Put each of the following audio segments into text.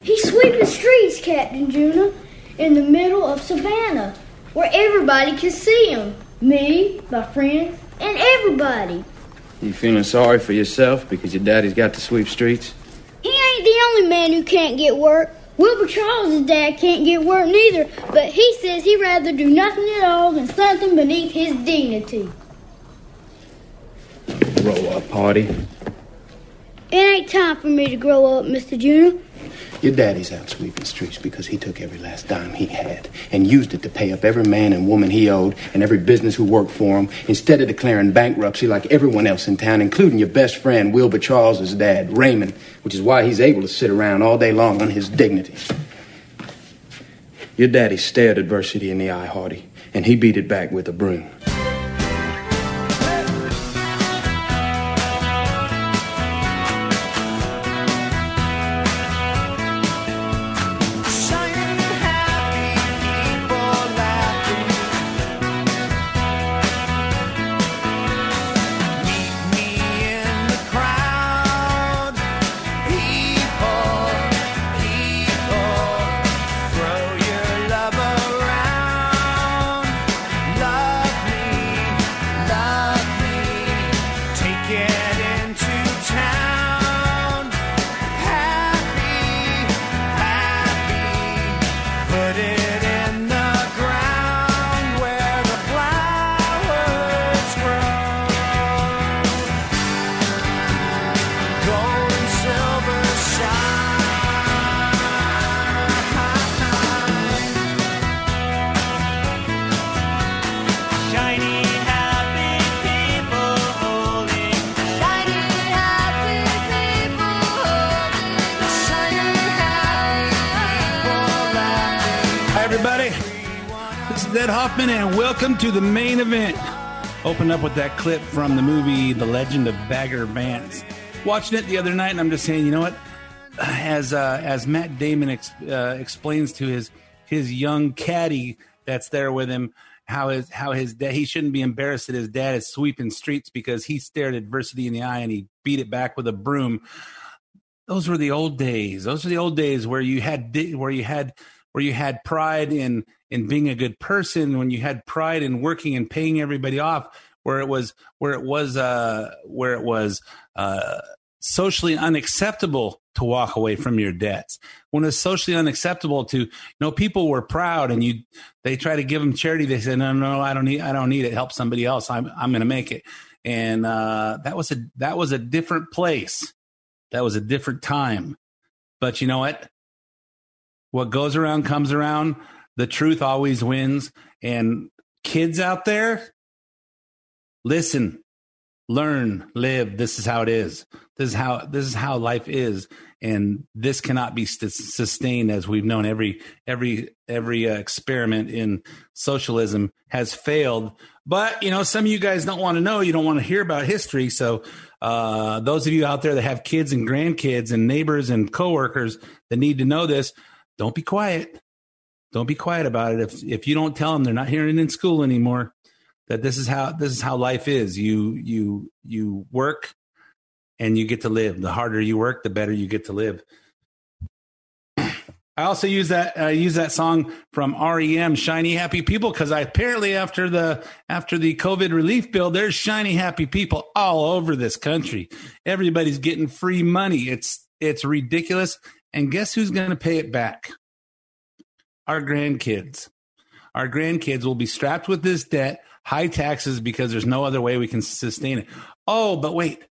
He's sweeping streets, Captain Junuh, in the middle of Savannah, where everybody can see him. Me, my friends, and everybody. You feeling sorry for yourself because your daddy's got to sweep streets? He ain't the only man who can't get work. Wilbur Charles's dad can't get work neither, but he says he'd rather do nothing at all than something beneath his dignity. Grow up, Hardy. It ain't time for me to grow up, Mr. Junuh. Your daddy's out sweeping streets because he took every last dime he had and used it to pay up every man and woman he owed and every business who worked for him instead of declaring bankruptcy like everyone else in town, including your best friend, Wilbur Charles's dad, Raymond, which is why he's able to sit around all day long on his dignity. Your daddy stared adversity in the eye, Hardy, and he beat it back with a broom. To the main event. Open up with that clip from the movie The Legend of Bagger Vance. Watching it the other night, and I'm just saying, you know what? As uh, as Matt Damon ex- uh, explains to his his young caddy that's there with him, how his how his dad he shouldn't be embarrassed that his dad is sweeping streets because he stared adversity in the eye and he beat it back with a broom those were the old days. Those were the old days where you had where you had where you had pride in in being a good person, when you had pride in working and paying everybody off, where it was where it was uh where it was uh socially unacceptable to walk away from your debts. When it's socially unacceptable to, you know, people were proud and you they try to give them charity. They say, no, no, I don't need I don't need it. Help somebody else. I'm I'm gonna make it. And uh that was a that was a different place. That was a different time. But you know what? What goes around comes around. The truth always wins. And kids out there, listen, learn, live. This is how it is. This is how this is how life is, and this cannot be st- sustained as we've known. Every every every uh, experiment in socialism has failed. But you know, some of you guys don't want to know. You don't want to hear about history. So, uh, those of you out there that have kids and grandkids and neighbors and coworkers that need to know this, don't be quiet. Don't be quiet about it. If if you don't tell them, they're not hearing it in school anymore. That this is how this is how life is. You you you work and you get to live. The harder you work, the better you get to live. I also use that uh, use that song from REM, "Shiny Happy People," because I apparently after the after the COVID relief bill, there's shiny happy people all over this country. Everybody's getting free money. It's it's ridiculous. And guess who's going to pay it back? Our grandkids. Our grandkids will be strapped with this debt, high taxes because there's no other way we can sustain it. Oh, but wait,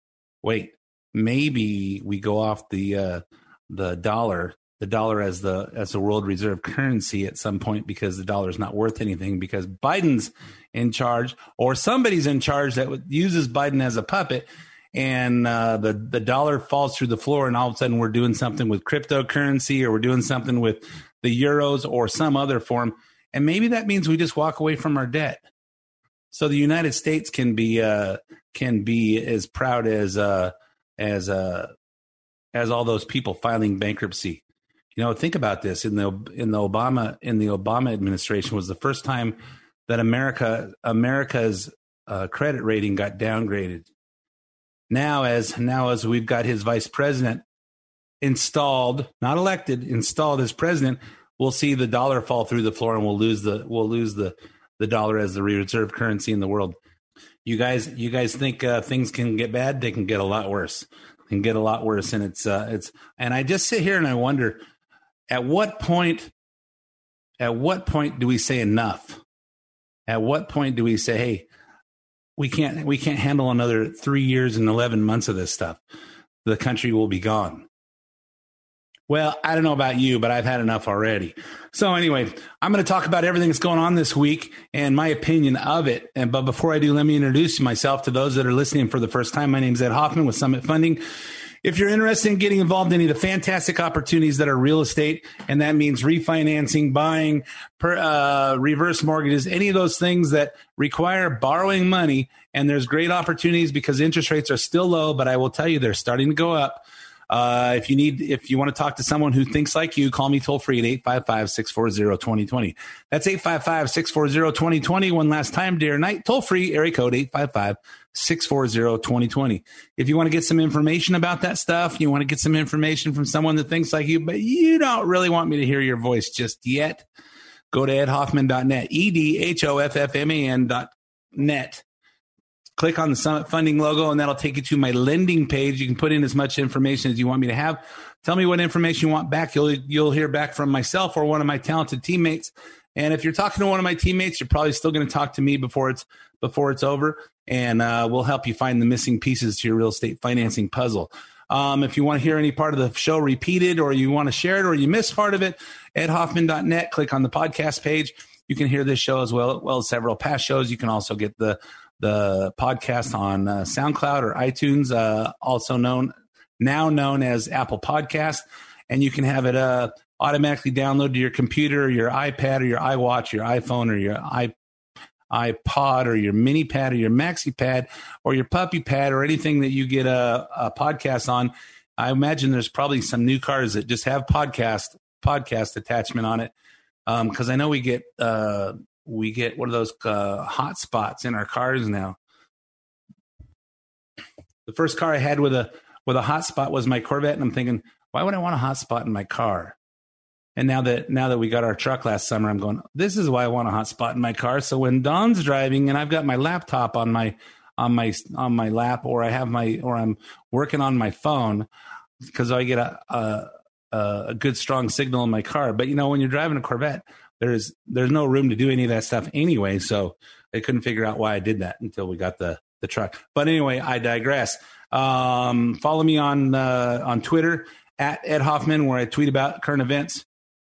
wait. Maybe we go off the uh, the dollar the dollar as the as the world reserve currency at some point because the dollar is not worth anything because Biden's in charge or somebody's in charge that uses Biden as a puppet and uh, the the dollar falls through the floor, and all of a sudden we're doing something with cryptocurrency, or we're doing something with the euros or some other form, and maybe that means we just walk away from our debt. So the United States can be uh, can be as proud as uh, as uh, as all those people filing bankruptcy. You know, think about this in the in the Obama in the Obama administration was the first time that America America's uh, credit rating got downgraded. Now, as now as we've got his vice president installed, not elected, installed as president, we'll see the dollar fall through the floor, and we'll lose the we'll lose the the dollar as the reserve currency in the world. You guys, you guys think uh, things can get bad? They can get a lot worse. Can get a lot worse, and it's uh, it's. And I just sit here and I wonder, at what point, at what point do we say enough? At what point do we say, hey, we can't we can't handle another three years and eleven months of this stuff. The country will be gone. Well, I don't know about you, but I've had enough already. So anyway, I'm going to talk about everything that's going on this week and my opinion of it. And but before I do, let me introduce myself to those that are listening for the first time. My name is Ed Hoffman with Summit Funding. If you're interested in getting involved in any of the fantastic opportunities that are real estate, and that means refinancing, buying, per, uh, reverse mortgages, any of those things that require borrowing money, and there's great opportunities because interest rates are still low, but I will tell you they're starting to go up. Uh, if you need, if you want to talk to someone who thinks like you, call me toll free at 855-640-2020. That's 855-640-2020. One last time, dear night, toll free, area code 855-640-2020. If you want to get some information about that stuff, you want to get some information from someone that thinks like you, but you don't really want me to hear your voice just yet, go to edhoffman.net, E-D-H-O-F-F-M-A-N dot net click on the Summit Funding logo, and that'll take you to my lending page. You can put in as much information as you want me to have. Tell me what information you want back. You'll you'll hear back from myself or one of my talented teammates. And if you're talking to one of my teammates, you're probably still going to talk to me before it's before it's over, and uh, we'll help you find the missing pieces to your real estate financing puzzle. Um, if you want to hear any part of the show repeated, or you want to share it, or you miss part of it, edhoffman.net. Click on the podcast page. You can hear this show as well, well as several past shows. You can also get the the podcast on uh, SoundCloud or iTunes, uh, also known now known as Apple Podcast, and you can have it uh, automatically download to your computer, your iPad, or your iWatch, your iPhone, or your i iPod, or your mini pad, or your maxi pad, or your puppy pad, or anything that you get a, a podcast on. I imagine there's probably some new cars that just have podcast podcast attachment on it because um, I know we get uh, we get one of those uh, hot spots in our cars now. The first car I had with a with a hot spot was my Corvette, and I'm thinking, why would I want a hot spot in my car? And now that now that we got our truck last summer, I'm going, this is why I want a hot spot in my car. So when Don's driving and I've got my laptop on my on my on my lap, or I have my or I'm working on my phone because I get a, a a good strong signal in my car. But you know, when you're driving a Corvette, there's there's no room to do any of that stuff anyway. So I couldn't figure out why I did that until we got the the truck. But anyway, I digress. Um, follow me on uh, on Twitter at Ed Hoffman, where I tweet about current events.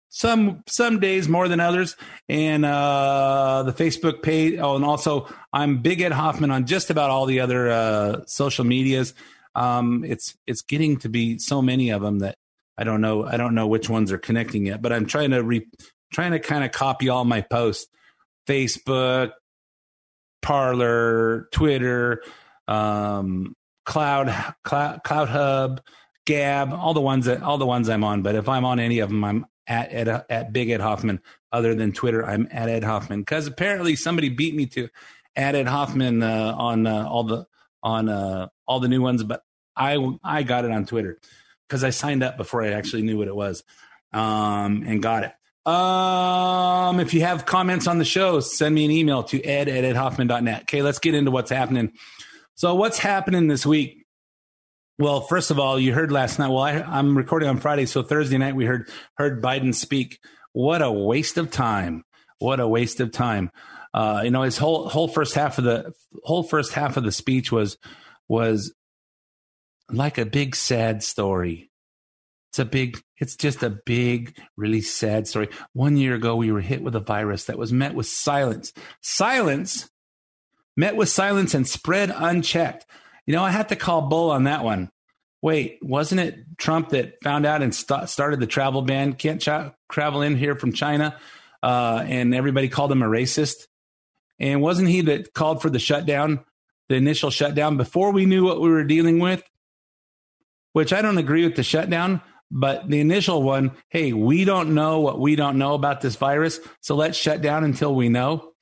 Some some days more than others, and uh, the Facebook page. Oh, and also I'm Big Ed Hoffman on just about all the other uh, social medias. Um, it's it's getting to be so many of them that I don't know I don't know which ones are connecting yet. But I'm trying to re- trying to kind of copy all my posts Facebook, Parler, Twitter, um, Cloud, Cloud, CloutHub, Gab, all the ones that all the ones I'm on. But if I'm on any of them, I'm at Ed, at Big Ed Hoffman. Other than Twitter, I'm at Ed Hoffman because apparently somebody beat me to at Ed Hoffman uh, on uh, all the on uh, all the new ones. But I I got it on Twitter because I signed up before I actually knew what it was um, and got it. Um, if you have comments on the show, send me an email to ed at edhoffman.net. Okay, let's get into what's happening. So, what's happening this week? Well, first of all, you heard last night. Well, I, am recording on Friday, so Thursday night we heard heard Biden speak. What a waste of time! What a waste of time! Uh, you know, his whole whole first half of the whole first half of the speech was was like a big sad story. It's a big, it's just a big, really sad story. One year ago, we were hit with a virus that was met with silence. Silence met with silence and spread unchecked. You know, I had to call bull on that one. Wait, wasn't it Trump that found out and st- started the travel ban? Can't travel in here from China, uh, and everybody called him a racist. And wasn't he that called for the shutdown, the initial shutdown, before we knew what we were dealing with? Which I don't agree with the shutdown, but the initial one, hey, we don't know what we don't know about this virus, so let's shut down until we know.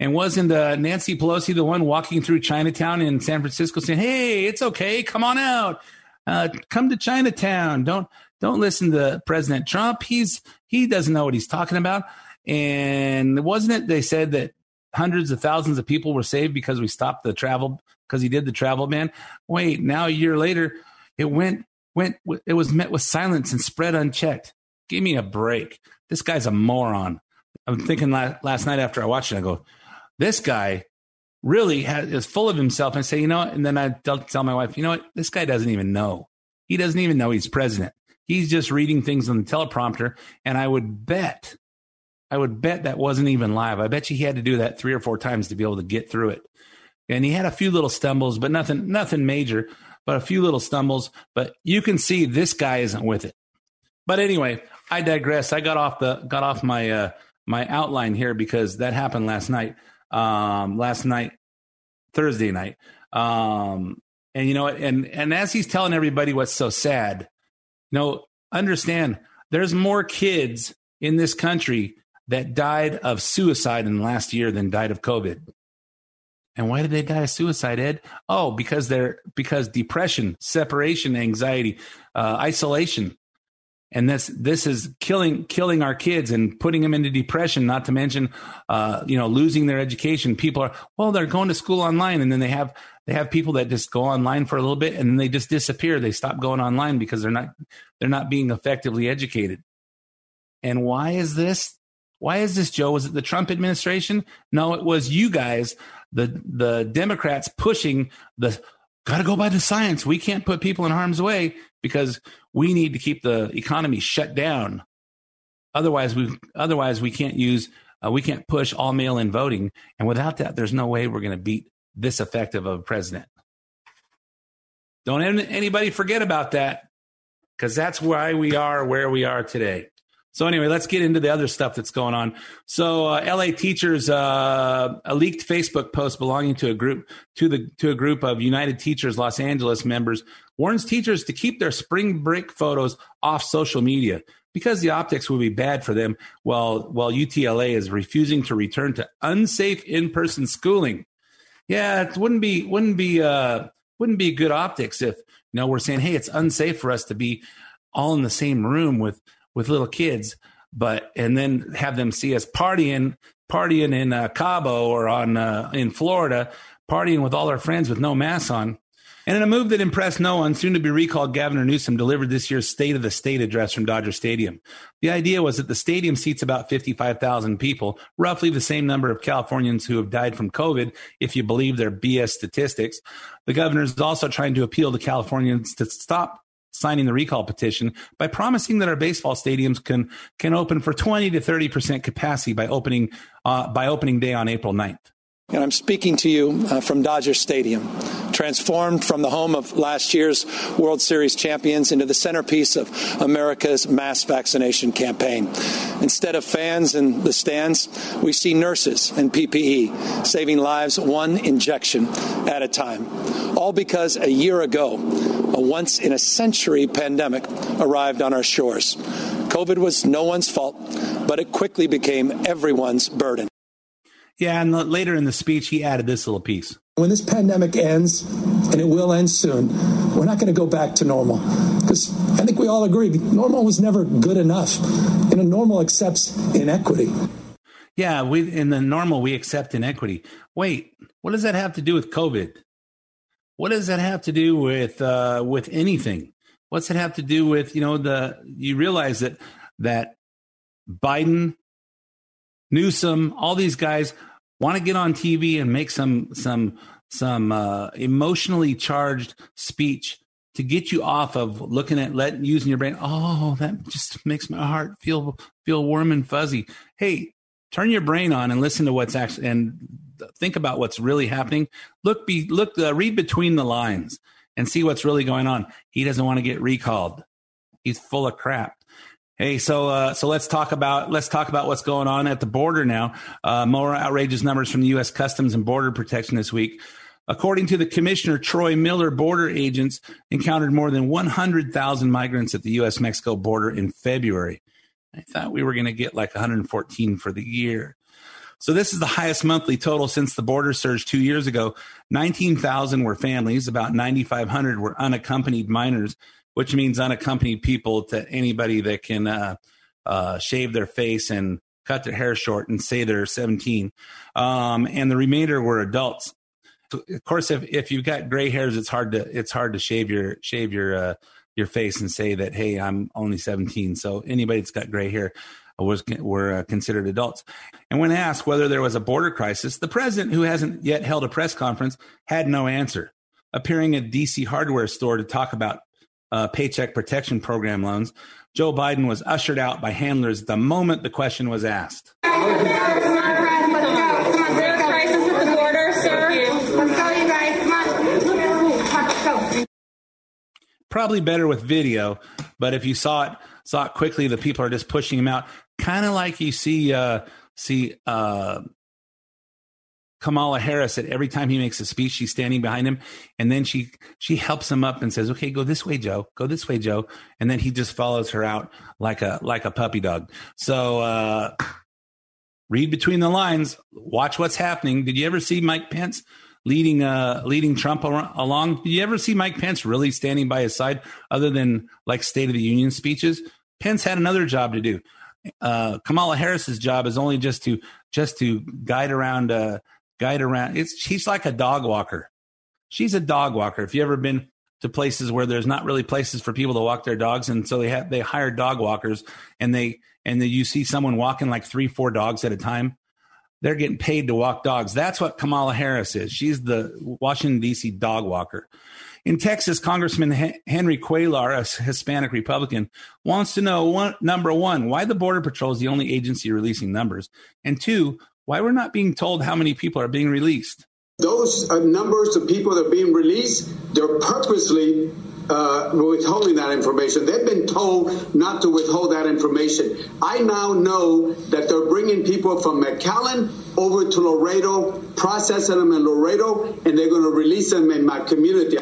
And wasn't uh, Nancy Pelosi the one walking through Chinatown in San Francisco saying, "Hey, it's okay, come on out, uh, come to Chinatown. Don't don't listen to President Trump. He's he doesn't know what he's talking about." And wasn't it they said that hundreds of thousands of people were saved because we stopped the travel because he did the travel ban? Wait, now a year later, it went went it was met with silence and spread unchecked. Give me a break. This guy's a moron. I'm thinking last night after I watched it, I go, this guy really has, is full of himself. And I say, you know, and then I tell, tell my wife, you know what, this guy doesn't even know. He doesn't even know he's president. He's just reading things on the teleprompter. And I would bet, I would bet that wasn't even live. I bet you he had to do that three or four times to be able to get through it. And he had a few little stumbles, but nothing, nothing major but a few little stumbles. But you can see this guy isn't with it. But anyway, I digress. I got off the got off my uh, my outline here because that happened last night. Um, last night, Thursday night. Um, and you know, and and as he's telling everybody what's so sad, you know, understand there's more kids in this country that died of suicide in the last year than died of COVID. And why did they die of suicide, Ed? Oh, because they're because depression, separation, anxiety, uh, isolation, and this this is killing killing our kids and putting them into depression. Not to mention, uh, you know, losing their education. People are well, they're going to school online, and then they have they have people that just go online for a little bit and then they just disappear. They stop going online because they're not they're not being effectively educated. And why is this? Why is this, Joe? Was it the Trump administration? No, it was you guys the the Democrats pushing the got to go by the science. We can't put people in harm's way because we need to keep the economy shut down. Otherwise, we otherwise we can't use uh, we can't push all mail in voting, and without that, there's no way we're going to beat this effective of a president. Don't anybody forget about that because that's why we are where we are today. So anyway, let's get into the other stuff that's going on. So uh, LA teachers, uh, a leaked Facebook post belonging to a group to the to a group of United Teachers Los Angeles members warns teachers to keep their spring break photos off social media because the optics would be bad for them. While while UTLA is refusing to return to unsafe in person schooling. Yeah, it wouldn't be wouldn't be uh, wouldn't be good optics if you know we're saying hey it's unsafe for us to be all in the same room with with little kids, but and then have them see us partying partying in uh, Cabo or on uh, in Florida, partying with all our friends with no masks on. And in a move that impressed no one, soon to be recalled Gavin Newsom delivered this year's State of the State address from Dodger Stadium. The idea was that the stadium seats about 55,000 people, roughly the same number of Californians who have died from COVID, if you believe their BS statistics. The governor is also trying to appeal to Californians to stop signing the recall petition by promising that our baseball stadiums can can open for 20 to 30 percent capacity by opening uh, by opening day on April 9th. And I'm speaking to you uh, from Dodger Stadium, transformed from the home of last year's World Series champions into the centerpiece of America's mass vaccination campaign. Instead of fans in the stands, we see nurses and PPE saving lives one injection at a time. All because a year ago, a once in a century pandemic arrived on our shores. COVID was no one's fault, but it quickly became everyone's burden. Yeah, and later in the speech, he added this little piece. When this pandemic ends, and it will end soon, we're not going to go back to normal. Because I think we all agree normal was never good enough. And a normal accepts inequity. Yeah, we in the normal we accept inequity. Wait, what does that have to do with COVID? What does that have to do with uh, with anything? What's it have to do with you know the you realize that that Biden, Newsom, all these guys want to get on TV and make some some some uh, emotionally charged speech to get you off of looking at letting using your brain. Oh, that just makes my heart feel feel warm and fuzzy. Hey, turn your brain on and listen to what's actually and think about what's really happening. Look, be look, uh, read between the lines and see what's really going on. He doesn't want to get recalled. He's full of crap. Hey, so uh, so let's talk about let's talk about what's going on at the border now. Uh, more outrageous numbers from the U.S. Customs and Border Protection this week. According to the commissioner, Troy Miller, border agents encountered more than 100,000 migrants at the U.S. Mexico border in February. I thought we were going to get like 114 for the year. So this is the highest monthly total since the border surge two years ago. 19,000 were families, about 9,500 were unaccompanied minors, which means unaccompanied people to anybody that can uh, uh, shave their face and cut their hair short and say they're 17. Um, and the remainder were adults. So of course, if, if you've got gray hairs, it's hard to it's hard to shave your shave your uh, your face and say that hey, I'm only 17. So anybody that's got gray hair was were uh, considered adults. And when asked whether there was a border crisis, the president, who hasn't yet held a press conference, had no answer. Appearing at DC hardware store to talk about uh, paycheck protection program loans, Joe Biden was ushered out by handlers the moment the question was asked. Probably better with video, but if you saw it saw it quickly, the people are just pushing him out kind of like you see uh, see uh, Kamala Harris that every time he makes a speech, she's standing behind him, and then she she helps him up and says, "Okay, go this way, Joe. Go this way, Joe." And then he just follows her out like a like a puppy dog. So uh, read between the lines. Watch what's happening. Did you ever see Mike Pence? Leading, uh, leading Trump along. Did you ever see Mike Pence really standing by his side, other than like State of the Union speeches? Pence had another job to do uh, Kamala Harris's job is only just to just to guide around, uh, guide around. It's she's like a dog walker. She's a dog walker. If you ever been to places where there's not really places for people to walk their dogs, and so they have they hire dog walkers, and they and then you see someone walking like three four dogs at a time. They're getting paid to walk dogs. That's what Kamala Harris is. She's the Washington D.C. dog walker. In Texas, Congressman Henry Cuellar, a Hispanic Republican, wants to know one, number one, why the Border Patrol is the only agency releasing numbers, and two, why we're not being told how many people are being released. Those uh, numbers of people that are being released, they're purposely uh, withholding that information. They've been told not to withhold that information. I now know that they're bringing people from McAllen over to Laredo, processing them in Laredo, and they're going to release them in my community.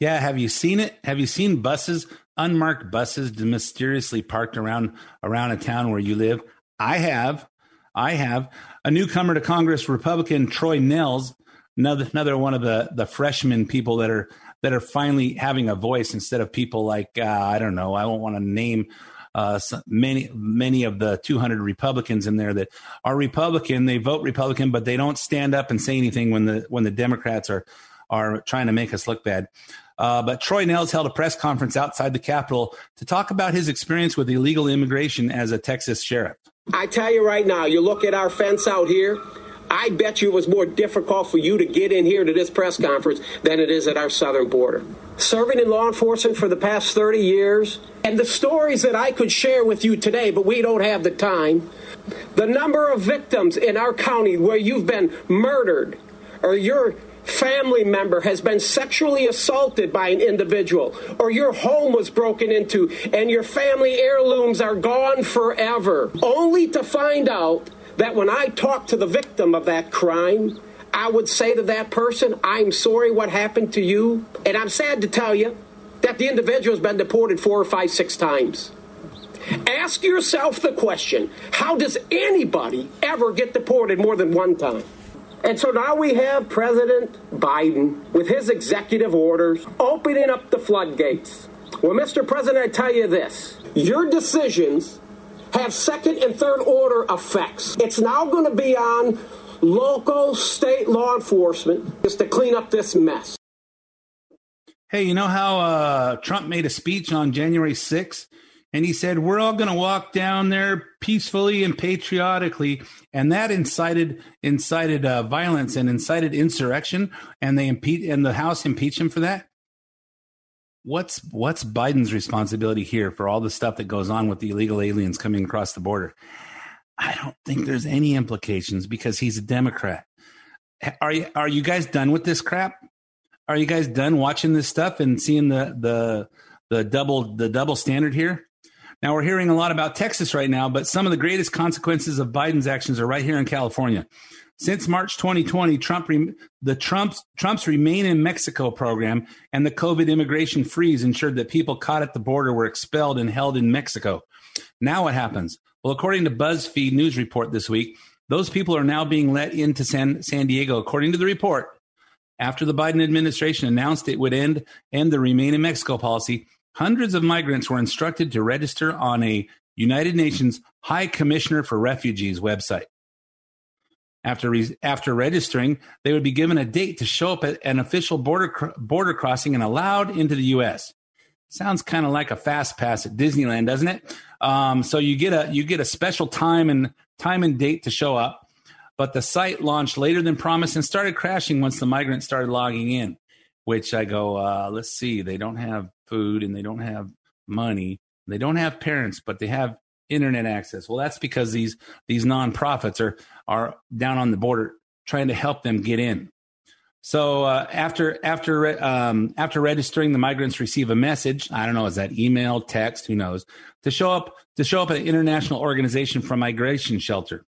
Yeah, have you seen it? Have you seen buses, unmarked buses, mysteriously parked around around a town where you live? I have. I have. A newcomer to Congress, Republican Troy Nehls, another another one of the the freshman people that are that are finally having a voice instead of people like uh, I don't know. I won't want to name uh, many many of the 200 Republicans in there that are Republican. They vote Republican, but they don't stand up and say anything when the when the Democrats are are trying to make us look bad. Uh, but Troy Nehls held a press conference outside the Capitol to talk about his experience with illegal immigration as a Texas sheriff. I tell you right now, you look at our fence out here. I bet you it was more difficult for you to get in here to this press conference than it is at our southern border. Serving in law enforcement for the past 30 years, and the stories that I could share with you today, but we don't have the time. The number of victims in our county where you've been murdered or you're family member has been sexually assaulted by an individual, or your home was broken into and your family heirlooms are gone forever, only to find out that when I talk to the victim of that crime, I would say to that person, I'm sorry what happened to you. And I'm sad to tell you that the individual has been deported four or five, six times. Ask yourself the question how does anybody ever get deported more than one time? And so now we have President Biden with his executive orders opening up the floodgates. Well, Mr. President, I tell you this your decisions have second and third order effects. It's now going to be on local, state law enforcement just to clean up this mess. Hey, you know how uh, Trump made a speech on January 6th and he said, We're all going to walk down there peacefully and patriotically. And that incited incited uh, violence and incited insurrection. And they impe- and the House impeached him for that. What's what's Biden's responsibility here for all the stuff that goes on with the illegal aliens coming across the border? I don't think there's any implications because he's a Democrat. Are you are you guys done with this crap? Are you guys done watching this stuff and seeing the the the double the double standard here? Now we're hearing a lot about Texas right now, but some of the greatest consequences of Biden's actions are right here in California. Since March 2020, Trump the Trump's Trump's Remain in Mexico program and the COVID immigration freeze ensured that people caught at the border were expelled and held in Mexico. Now what happens? Well, according to BuzzFeed news report this week, those people are now being let into San, San Diego. According to the report, after the Biden administration announced it would end end the Remain in Mexico policy, hundreds of migrants were instructed to register on a United Nations High Commissioner for Refugees website. After, re- after registering, they would be given a date to show up at an official border, cr- border crossing and allowed into the U.S. Sounds kind of like a fast pass at Disneyland, doesn't it? Um, so you get a you get a special time and time and date to show up, but the site launched later than promised and started crashing once the migrants started logging in. Which I go, uh, let's see, they don't have food and they don't have money, they don't have parents, but they have internet access. Well, that's because these these nonprofits are are down on the border trying to help them get in. So uh, after after um, after registering, the migrants receive a message. I don't know, is that email, text, who knows? To show up to show up at an international organization from migration shelter,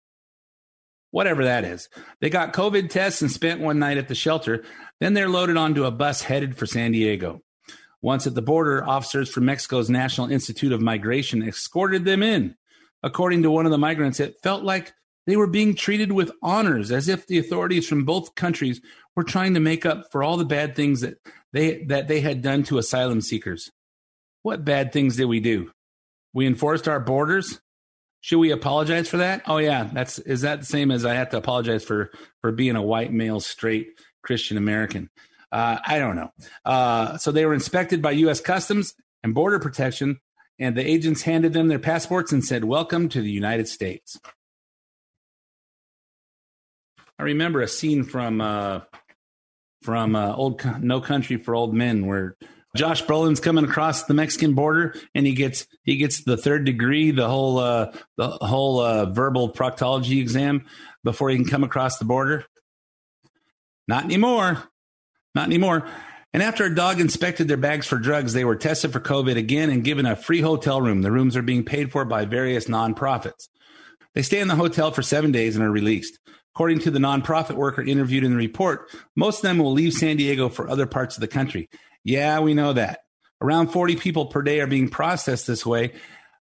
whatever that is. They got COVID tests and spent one night at the shelter. Then they're loaded onto a bus headed for San Diego. Once at the border, officers from Mexico's National Institute of Migration escorted them in. According to one of the migrants, it felt like they were being treated with honors, as if the authorities from both countries were trying to make up for all the bad things that they that they had done to asylum seekers. What bad things did we do? We enforced our borders. Should we apologize for that? Oh yeah, that's is that the same as I have to apologize for for being a white male straight Christian American? Uh, I don't know. Uh, so they were inspected by U.S. Customs and Border Protection, and the agents handed them their passports and said, "Welcome to the United States." I remember a scene from uh, from uh, old No Country for Old Men where Josh Brolin's coming across the Mexican border and he gets he gets the third degree, the whole uh, the whole uh, verbal proctology exam before he can come across the border. Not anymore. Not anymore. And after a dog inspected their bags for drugs, they were tested for COVID again and given a free hotel room. The rooms are being paid for by various nonprofits. They stay in the hotel for seven days and are released. According to the nonprofit worker interviewed in the report, most of them will leave San Diego for other parts of the country. Yeah, we know that. Around 40 people per day are being processed this way,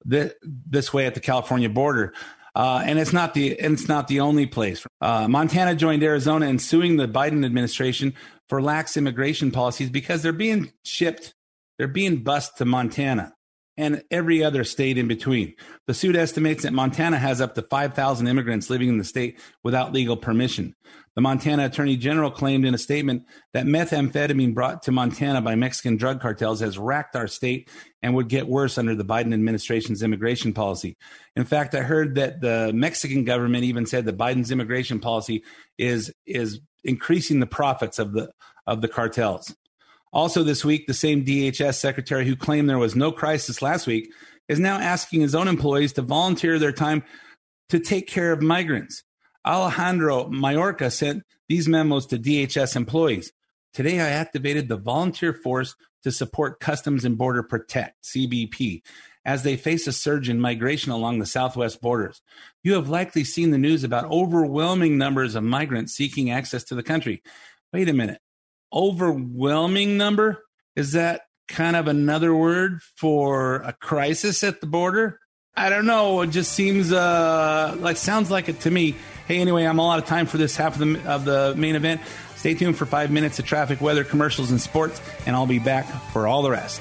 this way at the California border. Uh, and it's not the and it's not the only place. Uh, Montana joined Arizona in suing the Biden administration for lax immigration policies because they're being shipped, they're being bused to Montana and every other state in between. The suit estimates that Montana has up to 5,000 immigrants living in the state without legal permission. The Montana Attorney General claimed in a statement that methamphetamine brought to Montana by Mexican drug cartels has racked our state and would get worse under the Biden administration's immigration policy. In fact, I heard that the Mexican government even said that Biden's immigration policy is is increasing the profits of the of the cartels. Also, this week, the same DHS secretary who claimed there was no crisis last week is now asking his own employees to volunteer their time to take care of migrants. Alejandro Mayorkas sent these memos to DHS employees. Today, I activated the volunteer force to support Customs and Border Protect, CBP, as they face a surge in migration along the southwest borders. You have likely seen the news about overwhelming numbers of migrants seeking access to the country. Wait a minute overwhelming number? Is that kind of another word for a crisis at the border? I don't know. It just seems uh like sounds like it to me. Hey anyway i'm all out of time for this half of the of the main event. Stay tuned for five minutes of traffic weather commercials and sports and i'll be back for all the rest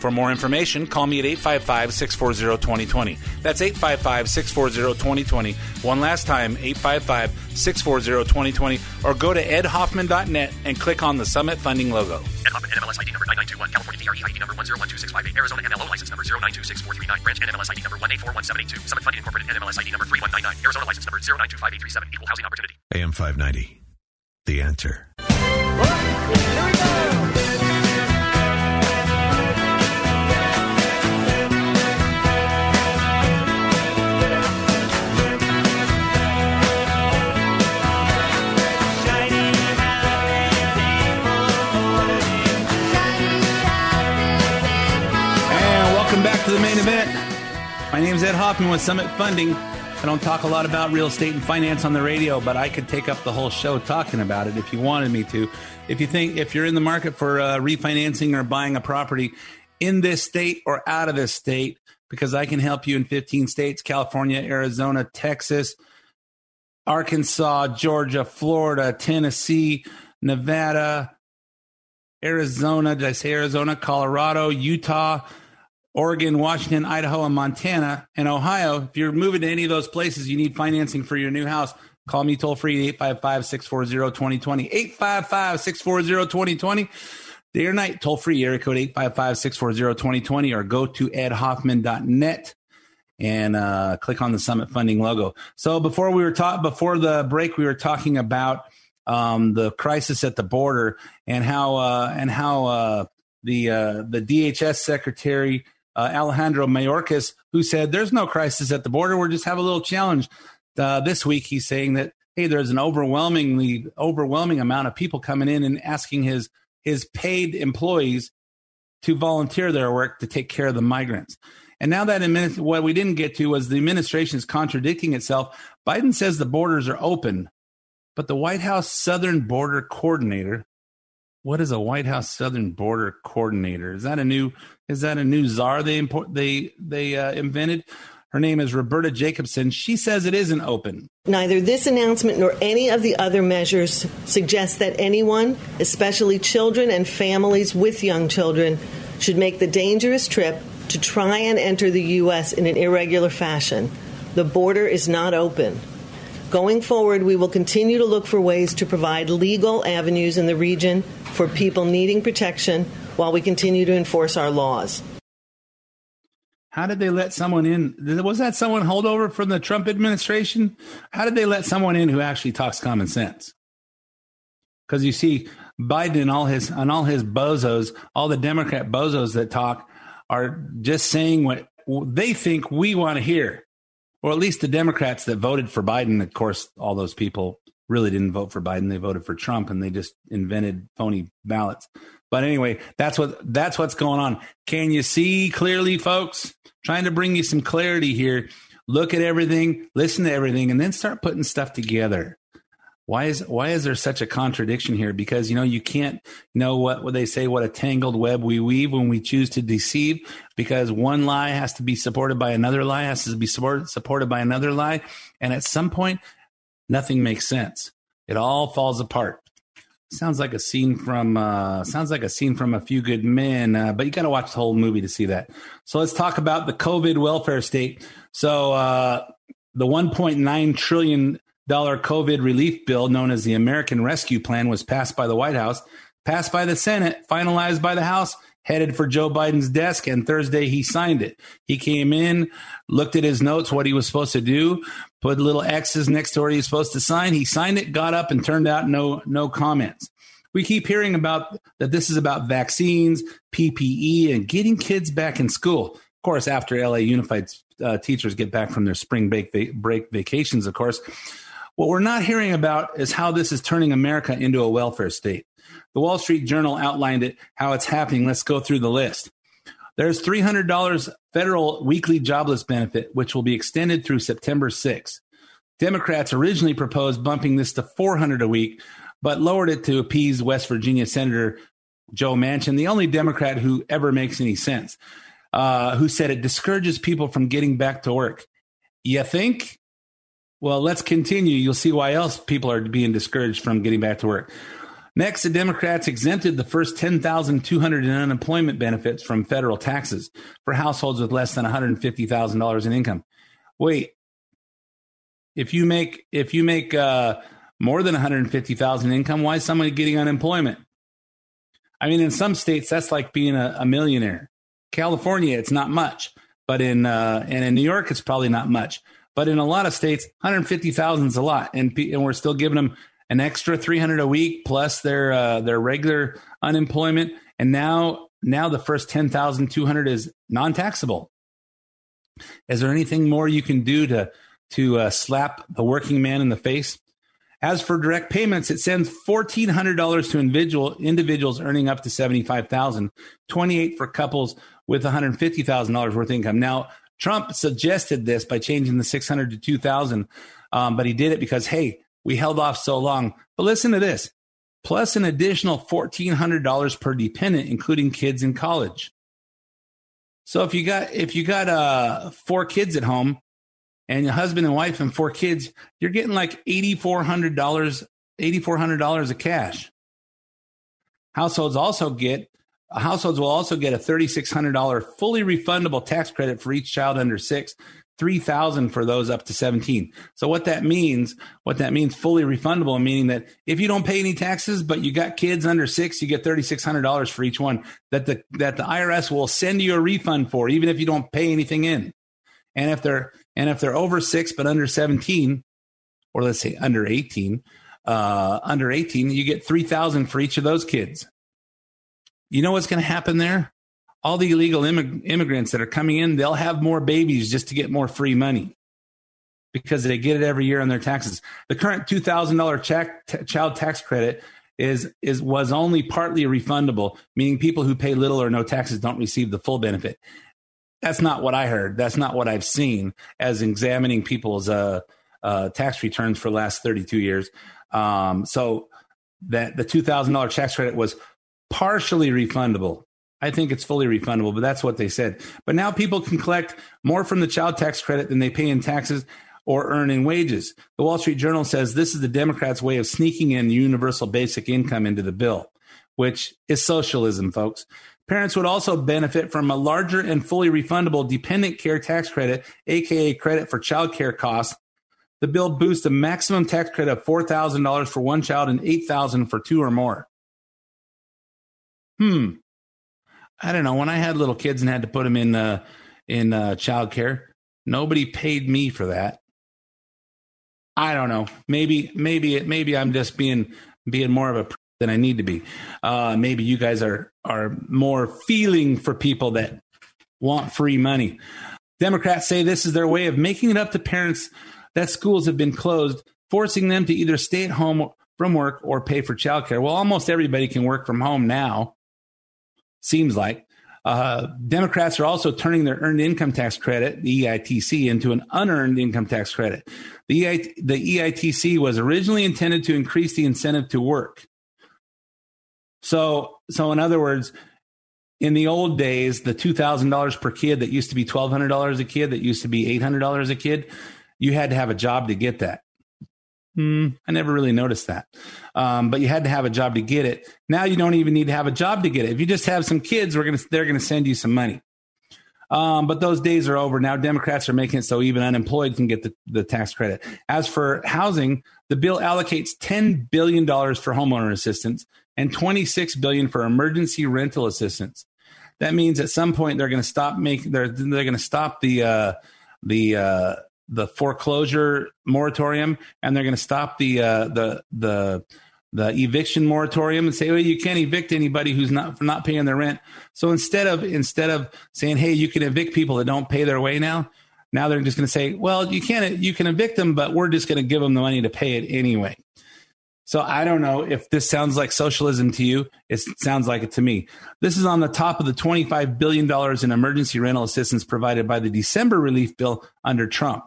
For more information, call me at 855 640 2020. That's 855 640 2020. One last time, 855 640 2020. Or go to edhoffman.net and click on the Summit Funding logo. Ed Hoffman, NMLS ID number 9921, California DRE ID number 1012658, Arizona MLO license number 0926439, branch NMLS ID number 1841782, Summit Funding Incorporated NMLS ID number 3199, Arizona license number 0925837, Equal Housing Opportunity. AM 590. The answer. And My name is Ed Hoffman with Summit Funding. I don't talk a lot about real estate and finance on the radio, but I could take up the whole show talking about it if you wanted me to. If you think if you're in the market for uh, refinancing or buying a property in this state or out of this state, because I can help you in 15 states California, Arizona, Texas, Arkansas, Georgia, Florida, Tennessee, Nevada, Arizona. Did I say Arizona? Colorado, Utah, Oregon, Washington, Idaho, and Montana, and Ohio. If you're moving to any of those places, you need financing for your new house. Call me toll free 855 640 2020. 855 640 2020. Day or night, toll free, area code 855 640 2020, or go to edhoffman.net and uh, click on the Summit Funding logo. So before we were taught, before the break, we were talking about um, the crisis at the border and how uh, and how uh, the uh, the DHS secretary uh, Alejandro Mayorkas, who said there's no crisis at the border, we're just have a little challenge. Uh, this week, he's saying that hey, there's an overwhelmingly overwhelming amount of people coming in and asking his his paid employees to volunteer their work to take care of the migrants. And now that admin- what we didn't get to was the administration is contradicting itself. Biden says the borders are open, but the White House Southern Border Coordinator, what is a White House Southern Border Coordinator? Is that a new is that a new czar they import they they uh, invented? Her name is Roberta Jacobson. She says it isn't open. Neither this announcement nor any of the other measures suggest that anyone, especially children and families with young children, should make the dangerous trip to try and enter the U.S. in an irregular fashion. The border is not open. Going forward, we will continue to look for ways to provide legal avenues in the region for people needing protection while we continue to enforce our laws. How did they let someone in? Was that someone holdover from the Trump administration? How did they let someone in who actually talks common sense? Because you see, Biden and all his and all his bozos, all the Democrat bozos that talk, are just saying what they think we want to hear, or at least the Democrats that voted for Biden. Of course, all those people really didn't vote for Biden; they voted for Trump, and they just invented phony ballots. But anyway, that's what that's what's going on. Can you see clearly, folks? Trying to bring you some clarity here. Look at everything, listen to everything, and then start putting stuff together. Why is why is there such a contradiction here? Because you know you can't know what what they say what a tangled web we weave when we choose to deceive. Because one lie has to be supported by another lie, has to be supported supported by another lie, and at some point, nothing makes sense. It all falls apart. Sounds like a scene from uh, sounds like a scene from A Few Good Men, uh, but you got to watch the whole movie to see that. So let's talk about the COVID welfare state. So uh, the 1.9 trillion Dollar covid relief bill, known as the American Rescue Plan, was passed by the White House, passed by the Senate, finalized by the House, headed for Joe Biden's desk, and Thursday he signed it. He came in, looked at his notes, what he was supposed to do, put little X's next to where he's supposed to sign. He signed it, got up, and turned out no no comments. We keep hearing about that this is about vaccines, PPE, and getting kids back in school. Of course, after LA Unified uh, teachers get back from their spring break, va- break vacations, of course. What we're not hearing about is how this is turning America into a welfare state. The Wall Street Journal outlined it, how it's happening. Let's go through the list. There's $300 federal weekly jobless benefit, which will be extended through September 6th. Democrats originally proposed bumping this to 400 a week, but lowered it to appease West Virginia Senator Joe Manchin, the only Democrat who ever makes any sense. uh, who said it discourages people from getting back to work. You think? Well, let's continue. You'll see why else people are being discouraged from getting back to work. Next, the Democrats exempted the first 10,200 in unemployment benefits from federal taxes for households with less than $150,000 in income. Wait, if you make if you make uh, more than 150,000 income, why is somebody getting unemployment? I mean, in some states, that's like being a, a millionaire. California, it's not much, but in uh, and in New York, it's probably not much. But in a lot of states, 150,000 is a lot, and and we're still giving them an extra 300 a week plus their uh, their regular unemployment, and now now the first 10,200 is non-taxable. Is there anything more you can do to to uh, slap the working man in the face? As for direct payments, it sends $1,400 to individual individuals earning up to 75000 28 for couples with $150,000 worth of income. Now, Trump suggested this by changing the 600 to 2000 um, but he did it because, hey, we held off so long. But listen to this plus an additional $1,400 per dependent, including kids in college. So if you got if you got uh, four kids at home, and your husband and wife and four kids, you're getting like $8,400, $8,400 of cash. Households also get, households will also get a $3,600 fully refundable tax credit for each child under six, 3000 for those up to 17. So what that means, what that means fully refundable, meaning that if you don't pay any taxes, but you got kids under six, you get $3,600 for each one that the, that the IRS will send you a refund for, even if you don't pay anything in. And if they're and if they're over six but under 17, or let's say under 18, uh, under 18, you get 3000 for each of those kids. You know what's going to happen there? All the illegal immig- immigrants that are coming in, they'll have more babies just to get more free money because they get it every year on their taxes. The current $2,000 check, child tax credit is is was only partly refundable, meaning people who pay little or no taxes don't receive the full benefit that's not what I heard. That's not what I've seen as examining people's uh, uh, tax returns for the last 32 years. Um, so that the $2,000 tax credit was partially refundable. I think it's fully refundable, but that's what they said. But now people can collect more from the child tax credit than they pay in taxes or earn in wages. The Wall Street Journal says this is the Democrats' way of sneaking in universal basic income into the bill, which is socialism, folks. Parents would also benefit from a larger and fully refundable dependent care tax credit, aka credit for child care costs. The bill boosts a maximum tax credit of $4,000 for one child and 8,000 for two or more. Hmm. I don't know. When I had little kids and had to put them in uh, in uh, child care, nobody paid me for that. I don't know. Maybe maybe maybe I'm just being being more of a than I need to be. Uh, maybe you guys are are more feeling for people that want free money. Democrats say this is their way of making it up to parents that schools have been closed, forcing them to either stay at home from work or pay for childcare. Well, almost everybody can work from home now. Seems like. Uh, Democrats are also turning their earned income tax credit, the EITC, into an unearned income tax credit. The, EIT, the EITC was originally intended to increase the incentive to work. So, so in other words, in the old days, the two thousand dollars per kid that used to be twelve hundred dollars a kid, that used to be eight hundred dollars a kid, you had to have a job to get that. Hmm, I never really noticed that, um, but you had to have a job to get it. Now you don't even need to have a job to get it. If you just have some kids, we're gonna they're gonna send you some money. Um, but those days are over. Now Democrats are making it so even unemployed can get the, the tax credit. As for housing, the bill allocates $10 billion for homeowner assistance and 26 billion for emergency rental assistance. That means at some point they're going to stop making they're they're going to stop the uh, the uh, the foreclosure moratorium and they're going to stop the uh, the the the eviction moratorium and say, well, you can't evict anybody who's not not paying their rent. So instead of instead of saying, hey, you can evict people that don't pay their way now, now they're just going to say, well, you can't you can evict them, but we're just going to give them the money to pay it anyway. So I don't know if this sounds like socialism to you. It sounds like it to me. This is on the top of the $25 billion in emergency rental assistance provided by the December relief bill under Trump.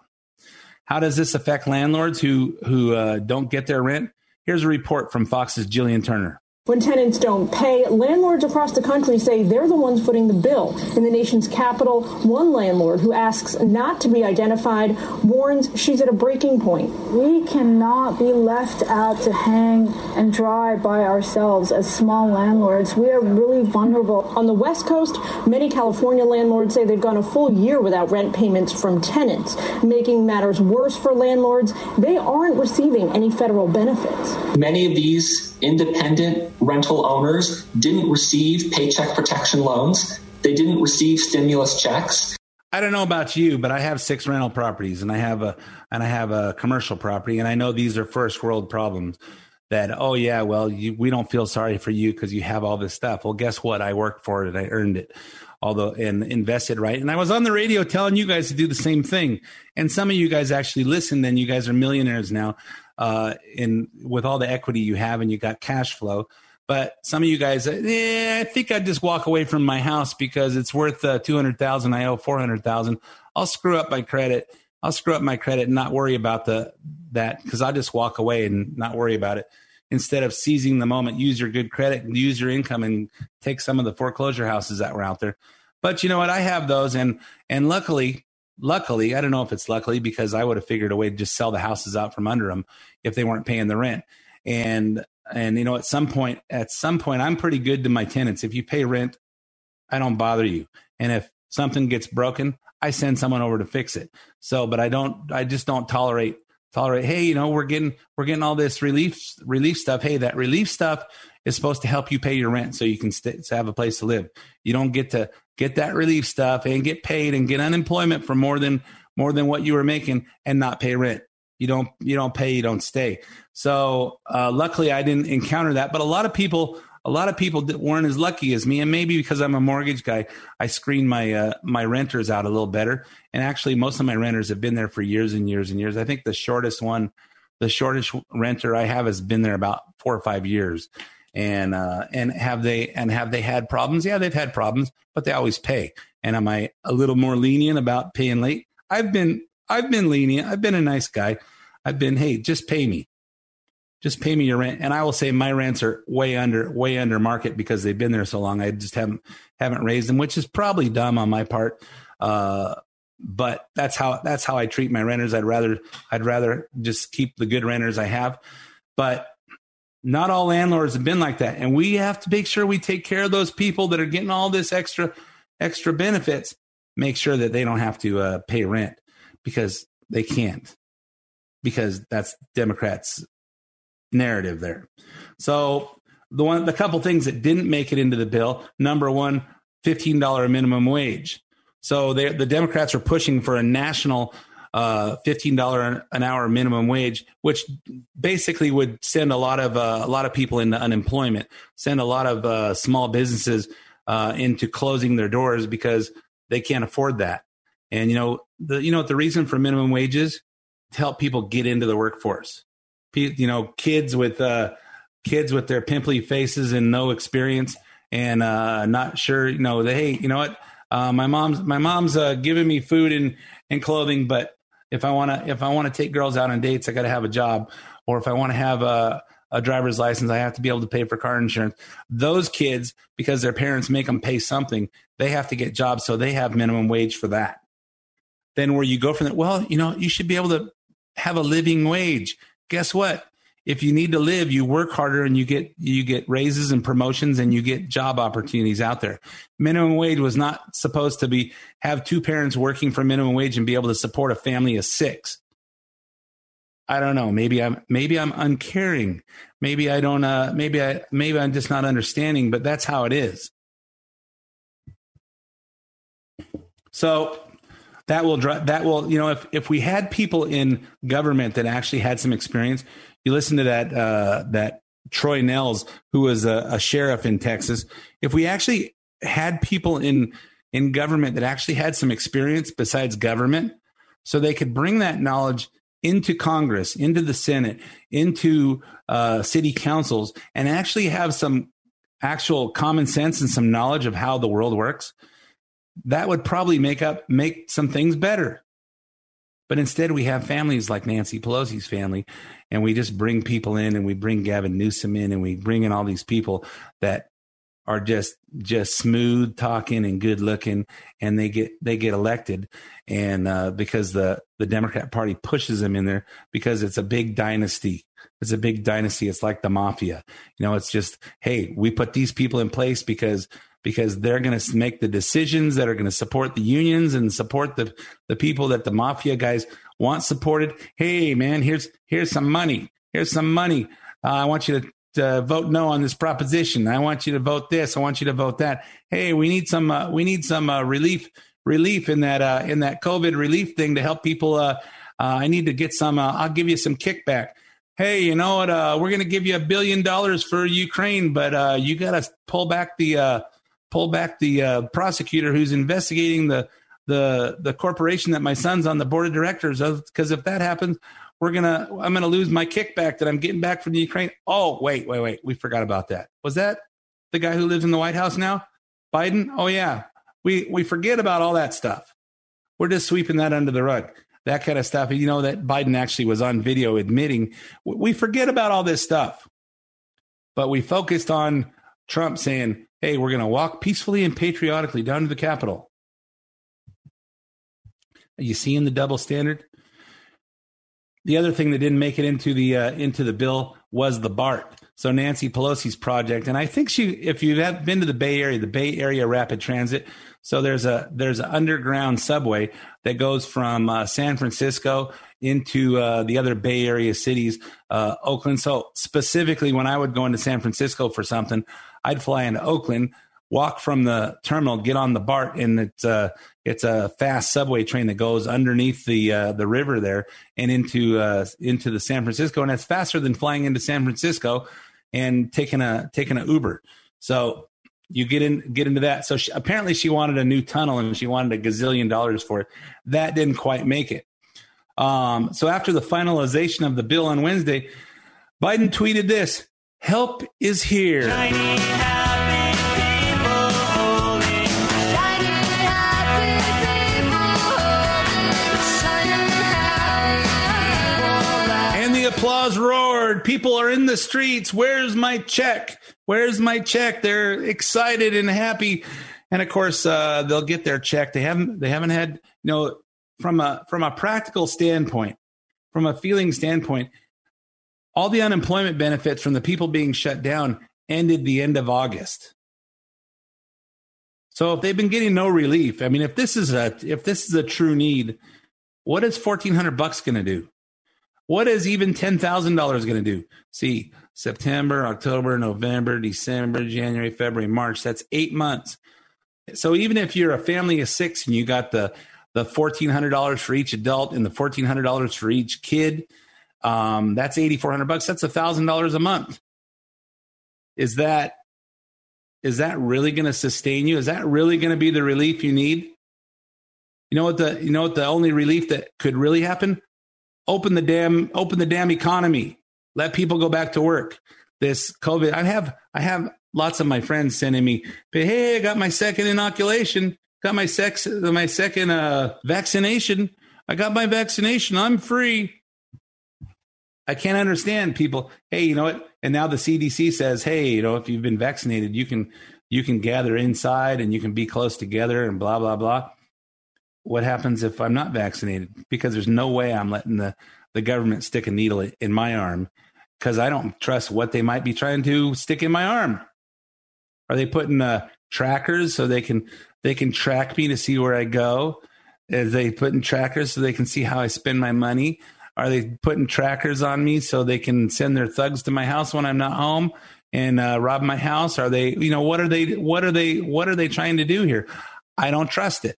How does this affect landlords who, who uh, don't get their rent? Here's a report from Fox's Gillian Turner. When tenants don't pay, landlords across the country say they're the ones footing the bill. In the nation's capital, one landlord who asks not to be identified warns she's at a breaking point. We cannot be left out to hang and dry by ourselves as small landlords. We are really vulnerable. On the West Coast, many California landlords say they've gone a full year without rent payments from tenants, making matters worse for landlords. They aren't receiving any federal benefits. Many of these independent rental owners didn't receive paycheck protection loans. They didn't receive stimulus checks. I don't know about you, but I have six rental properties and I have a and I have a commercial property and I know these are first world problems that oh yeah, well you, we don't feel sorry for you because you have all this stuff. Well, guess what? I worked for it. I earned it. Although and invested right. And I was on the radio telling you guys to do the same thing. And some of you guys actually listened and you guys are millionaires now uh, in with all the equity you have and you got cash flow. But some of you guys, I think I'd just walk away from my house because it's worth uh, two hundred thousand. I owe four hundred thousand. I'll screw up my credit. I'll screw up my credit and not worry about the that because I'll just walk away and not worry about it instead of seizing the moment. Use your good credit, use your income, and take some of the foreclosure houses that were out there. But you know what? I have those, and and luckily, luckily, I don't know if it's luckily because I would have figured a way to just sell the houses out from under them if they weren't paying the rent. And and you know, at some point, at some point, I'm pretty good to my tenants. If you pay rent, I don't bother you. And if something gets broken, I send someone over to fix it. So, but I don't, I just don't tolerate tolerate. Hey, you know, we're getting we're getting all this relief relief stuff. Hey, that relief stuff is supposed to help you pay your rent so you can st- have a place to live. You don't get to get that relief stuff and get paid and get unemployment for more than more than what you were making and not pay rent. You don't you don't pay, you don't stay. So uh, luckily, I didn't encounter that. But a lot of people, a lot of people weren't as lucky as me, and maybe because I'm a mortgage guy, I screen my uh, my renters out a little better. And actually, most of my renters have been there for years and years and years. I think the shortest one, the shortest renter I have has been there about four or five years and uh, and have they and have they had problems? Yeah, they've had problems, but they always pay. And am I a little more lenient about paying late? I've been I've been lenient. I've been a nice guy. I've been hey, just pay me, just pay me your rent. And I will say my rents are way under way under market because they've been there so long. I just haven't haven't raised them, which is probably dumb on my part. Uh, but that's how that's how I treat my renters. I'd rather I'd rather just keep the good renters I have. But not all landlords have been like that. And we have to make sure we take care of those people that are getting all this extra extra benefits. Make sure that they don't have to uh, pay rent because they can't. Because that's Democrats' narrative there. So the one the couple things that didn't make it into the bill, number one, $15 minimum wage. So the Democrats are pushing for a national uh, $15 an hour minimum wage, which basically would send a lot of uh, a lot of people into unemployment, send a lot of uh, small businesses uh, into closing their doors because they can't afford that. And you know, the you know the reason for minimum wages to help people get into the workforce. You know, kids with uh, kids with their pimply faces and no experience and uh, not sure. You know, they hey, you know what? my mom's my mom's giving me food and and clothing, but if I want to if I want to take girls out on dates, I got to have a job, or if I want to have a a driver's license, I have to be able to pay for car insurance. Those kids, because their parents make them pay something, they have to get jobs, so they have minimum wage for that. Then where you go from that, well, you know, you should be able to have a living wage. Guess what? If you need to live, you work harder and you get you get raises and promotions and you get job opportunities out there. Minimum wage was not supposed to be have two parents working for minimum wage and be able to support a family of six. I don't know. Maybe I'm maybe I'm uncaring. Maybe I don't. Uh, maybe I maybe I'm just not understanding. But that's how it is. So that will that will you know if if we had people in government that actually had some experience you listen to that uh, that Troy Nehls, who was a, a sheriff in Texas. If we actually had people in in government that actually had some experience besides government, so they could bring that knowledge into Congress, into the Senate, into uh, city councils, and actually have some actual common sense and some knowledge of how the world works, that would probably make up make some things better. But instead, we have families like Nancy Pelosi's family, and we just bring people in, and we bring Gavin Newsom in, and we bring in all these people that are just just smooth talking and good looking, and they get they get elected, and uh, because the the Democrat Party pushes them in there because it's a big dynasty. It's a big dynasty. It's like the mafia. You know, it's just hey, we put these people in place because because they're going to make the decisions that are going to support the unions and support the the people that the mafia guys want supported. Hey, man, here's here's some money. Here's some money. Uh, I want you to uh, vote no on this proposition. I want you to vote this. I want you to vote that. Hey, we need some uh, we need some uh, relief relief in that uh, in that COVID relief thing to help people. Uh, uh, I need to get some. I'll give you some kickback. Hey, you know what? we're going to give you a billion dollars for Ukraine, but you got to pull back the pull back the uh, prosecutor who's investigating the the the corporation that my son's on the board of directors of. Because if that happens, we're gonna I'm gonna lose my kickback that I'm getting back from the Ukraine. Oh, wait, wait, wait. We forgot about that. Was that the guy who lives in the White House now? Biden? Oh yeah. We we forget about all that stuff. We're just sweeping that under the rug. That kind of stuff. You know that Biden actually was on video admitting we forget about all this stuff. But we focused on Trump saying, "Hey, we're going to walk peacefully and patriotically down to the Capitol." Are you seeing the double standard? The other thing that didn't make it into the uh, into the bill was the BART. So Nancy Pelosi's project, and I think she, if you have been to the Bay Area, the Bay Area Rapid Transit. So there's a there's an underground subway that goes from uh, San Francisco into uh, the other Bay Area cities, uh, Oakland. So specifically, when I would go into San Francisco for something, I'd fly into Oakland, walk from the terminal, get on the BART, and it's uh, it's a fast subway train that goes underneath the uh, the river there and into uh, into the San Francisco, and it's faster than flying into San Francisco and taking a taking an Uber. So you get in get into that. So she, apparently she wanted a new tunnel and she wanted a gazillion dollars for it. That didn't quite make it. Um, so after the finalization of the bill on Wednesday, Biden tweeted this: "Help is here." And the applause roared. People are in the streets. Where's my check? Where's my check? They're excited and happy. And of course, uh, they'll get their check. They haven't. They haven't had. You know, from a from a practical standpoint, from a feeling standpoint, all the unemployment benefits from the people being shut down ended the end of August. So if they've been getting no relief, I mean, if this is a if this is a true need, what is fourteen hundred bucks going to do? What is even $10,000 going to do? See, September, October, November, December, January, February, March. That's eight months. So even if you're a family of six and you got the the fourteen hundred dollars for each adult and the fourteen hundred dollars for each kid, um, that's eighty four hundred bucks. That's a thousand dollars a month. Is that is that really going to sustain you? Is that really going to be the relief you need? You know what the you know what the only relief that could really happen? open the damn open the damn economy. Let people go back to work. This COVID, I have I have lots of my friends sending me, hey, I got my second inoculation, got my sex my second uh, vaccination. I got my vaccination. I'm free. I can't understand people. Hey, you know what? And now the CDC says, hey, you know, if you've been vaccinated, you can you can gather inside and you can be close together and blah blah blah what happens if I'm not vaccinated? Because there's no way I'm letting the, the government stick a needle in my arm because I don't trust what they might be trying to stick in my arm. Are they putting uh, trackers so they can they can track me to see where I go? Are they putting trackers so they can see how I spend my money? Are they putting trackers on me so they can send their thugs to my house when I'm not home and uh, rob my house? Are they, you know, what are they, what are they, what are they trying to do here? I don't trust it.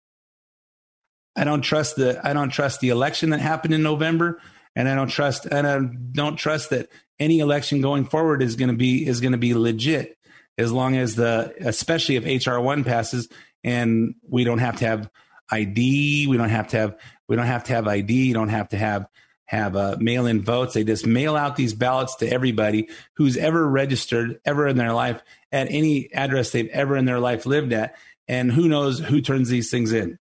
I don't trust the I don't trust the election that happened in November, and I don't trust and I don't trust that any election going forward is going to be is going to be legit as long as the especially if HR one passes and we don't have to have ID, we don't have to have we don't have to have ID, you don't have to have have uh, mail in votes. They just mail out these ballots to everybody who's ever registered ever in their life at any address they've ever in their life lived at, and who knows who turns these things in.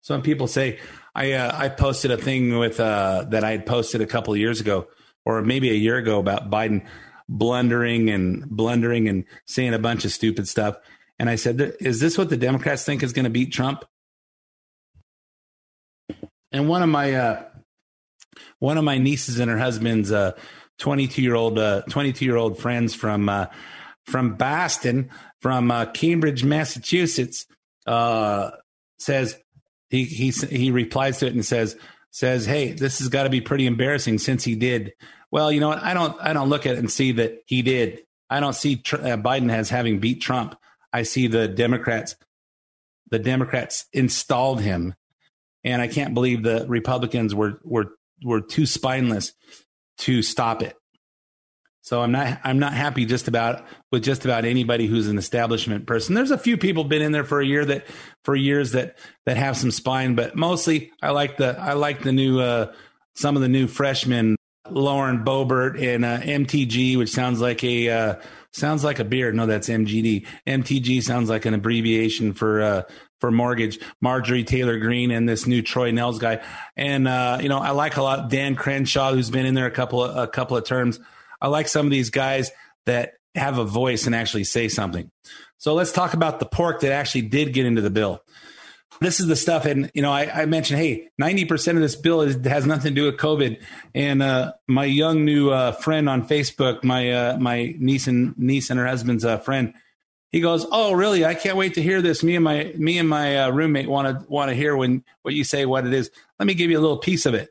Some people say I uh, I posted a thing with uh, that I had posted a couple of years ago, or maybe a year ago, about Biden blundering and blundering and saying a bunch of stupid stuff. And I said, "Is this what the Democrats think is going to beat Trump?" And one of my uh, one of my nieces and her husband's uh, 22 year old uh, 22 year old friends from uh, from Boston, from uh, Cambridge, Massachusetts, uh, says he he he replies to it and says says, "Hey, this has got to be pretty embarrassing since he did." Well, you know what? I don't I don't look at it and see that he did. I don't see Tr- uh, Biden as having beat Trump. I see the Democrats the Democrats installed him, and I can't believe the Republicans were were were too spineless to stop it. So I'm not I'm not happy just about with just about anybody who's an establishment person. There's a few people been in there for a year that for years that that have some spine, but mostly I like the I like the new uh, some of the new freshmen, Lauren Boebert and uh, MTG, which sounds like a uh, sounds like a beer. No, that's MGD. MTG sounds like an abbreviation for uh, for mortgage. Marjorie Taylor Greene and this new Troy Nehls guy, and uh, you know I like a lot Dan Crenshaw, who's been in there a couple of, a couple of terms. I like some of these guys that have a voice and actually say something. So let's talk about the pork that actually did get into the bill. This is the stuff, and you know, I, I mentioned, hey, ninety percent of this bill is, has nothing to do with COVID. And uh, my young new uh, friend on Facebook, my uh, my niece and niece and her husband's uh, friend, he goes, "Oh, really? I can't wait to hear this. Me and my me and my uh, roommate want to want to hear when what you say, what it is. Let me give you a little piece of it."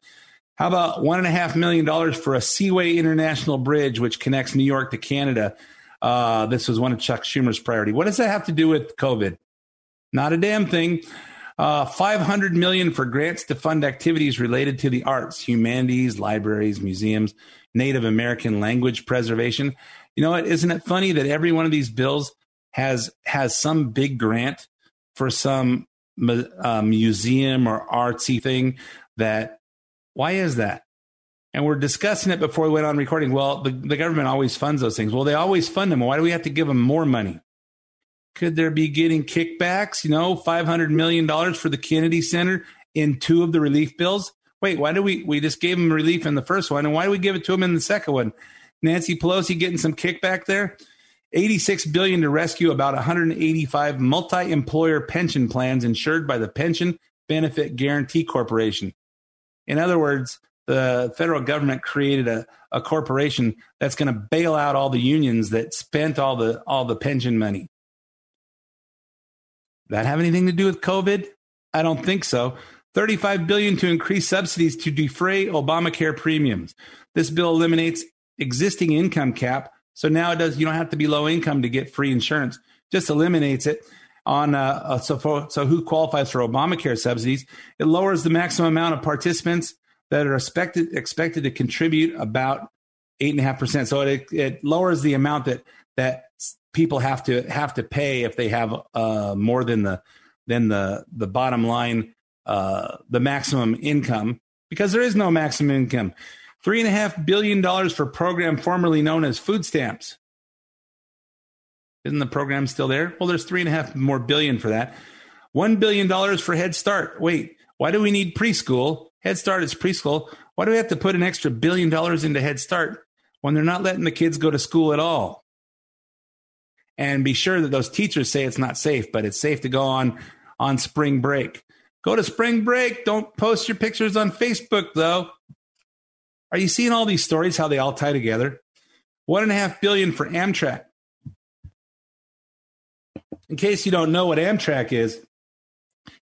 How about one and a half million dollars for a Seaway International Bridge, which connects New York to Canada? Uh, this was one of Chuck Schumer's priority. What does that have to do with COVID? Not a damn thing. Uh, 500 million for grants to fund activities related to the arts, humanities, libraries, museums, Native American language preservation. You know what? Isn't it funny that every one of these bills has has some big grant for some uh, museum or artsy thing that why is that? And we're discussing it before we went on recording. Well, the, the government always funds those things. Well, they always fund them. Why do we have to give them more money? Could there be getting kickbacks? You know, $500 million for the Kennedy Center in two of the relief bills? Wait, why do we, we just gave them relief in the first one? And why do we give it to them in the second one? Nancy Pelosi getting some kickback there? 86 billion to rescue about 185 multi-employer pension plans insured by the Pension Benefit Guaranty Corporation. In other words, the federal government created a, a corporation that's going to bail out all the unions that spent all the all the pension money. That have anything to do with COVID? I don't think so. 35 billion to increase subsidies to defray Obamacare premiums. This bill eliminates existing income cap, so now it does you don't have to be low income to get free insurance. Just eliminates it on uh, uh, so for, so who qualifies for Obamacare subsidies. It lowers the maximum amount of participants that are expected expected to contribute about eight and a half percent. So it it lowers the amount that that people have to have to pay if they have uh, more than the than the the bottom line uh, the maximum income because there is no maximum income. Three and a half billion dollars for program formerly known as food stamps. Isn't the program still there? Well, there's three and a half more billion for that. One billion dollars for Head Start. Wait, why do we need preschool? Head Start is preschool. Why do we have to put an extra billion dollars into Head Start when they're not letting the kids go to school at all? And be sure that those teachers say it's not safe, but it's safe to go on on spring break. Go to spring break. Don't post your pictures on Facebook, though. Are you seeing all these stories, how they all tie together? One and a half billion for Amtrak in case you don't know what Amtrak is,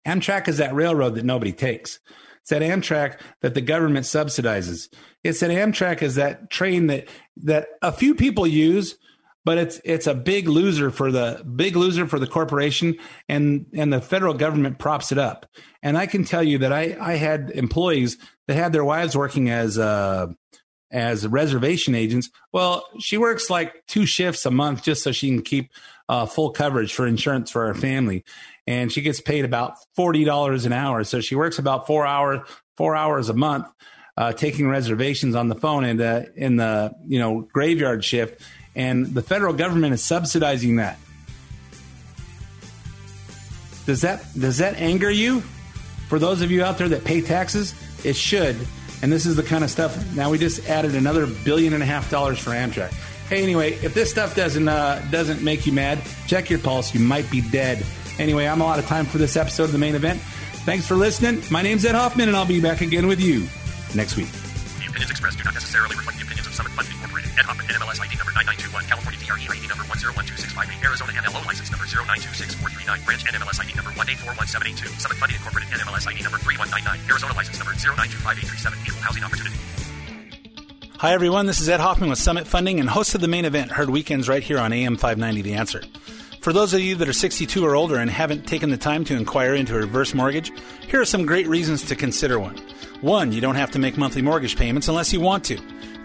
Amtrak is that railroad that nobody takes. It's that Amtrak that the government subsidizes. It's that Amtrak is that train that that a few people use, but it's it's a big loser for the big loser for the corporation and and the federal government props it up. And I can tell you that I I had employees that had their wives working as uh as reservation agents. Well, she works like two shifts a month just so she can keep uh, full coverage for insurance for her family, and she gets paid about forty dollars an hour. So she works about four hours four hours a month, uh, taking reservations on the phone and uh, in the you know graveyard shift, and the federal government is subsidizing that. Does that does that anger you? For those of you out there that pay taxes, it should. And this is the kind of stuff. Now we just added another billion and a half dollars for Amtrak. Hey, anyway, if this stuff doesn't uh, doesn't make you mad, check your pulse. You might be dead. Anyway, I'm out of time for this episode of the main event. Thanks for listening. My name's Ed Hoffman, and I'll be back again with you next week. The opinions expressed do not necessarily reflect the opinions of Summit Funding. Ed Hoffman, NMLS ID number 9921, California DRE ID number 1012658, Arizona MLO license number 0926439, branch NMLS ID number 1841782, Summit Funding Incorporated, NMLS ID number 3199, Arizona license number 0925837, equal housing opportunity. Hi, everyone. This is Ed Hoffman with Summit Funding and host of the main event, heard weekends right here on AM 590 The Answer. For those of you that are 62 or older and haven't taken the time to inquire into a reverse mortgage, here are some great reasons to consider one. One, you don't have to make monthly mortgage payments unless you want to.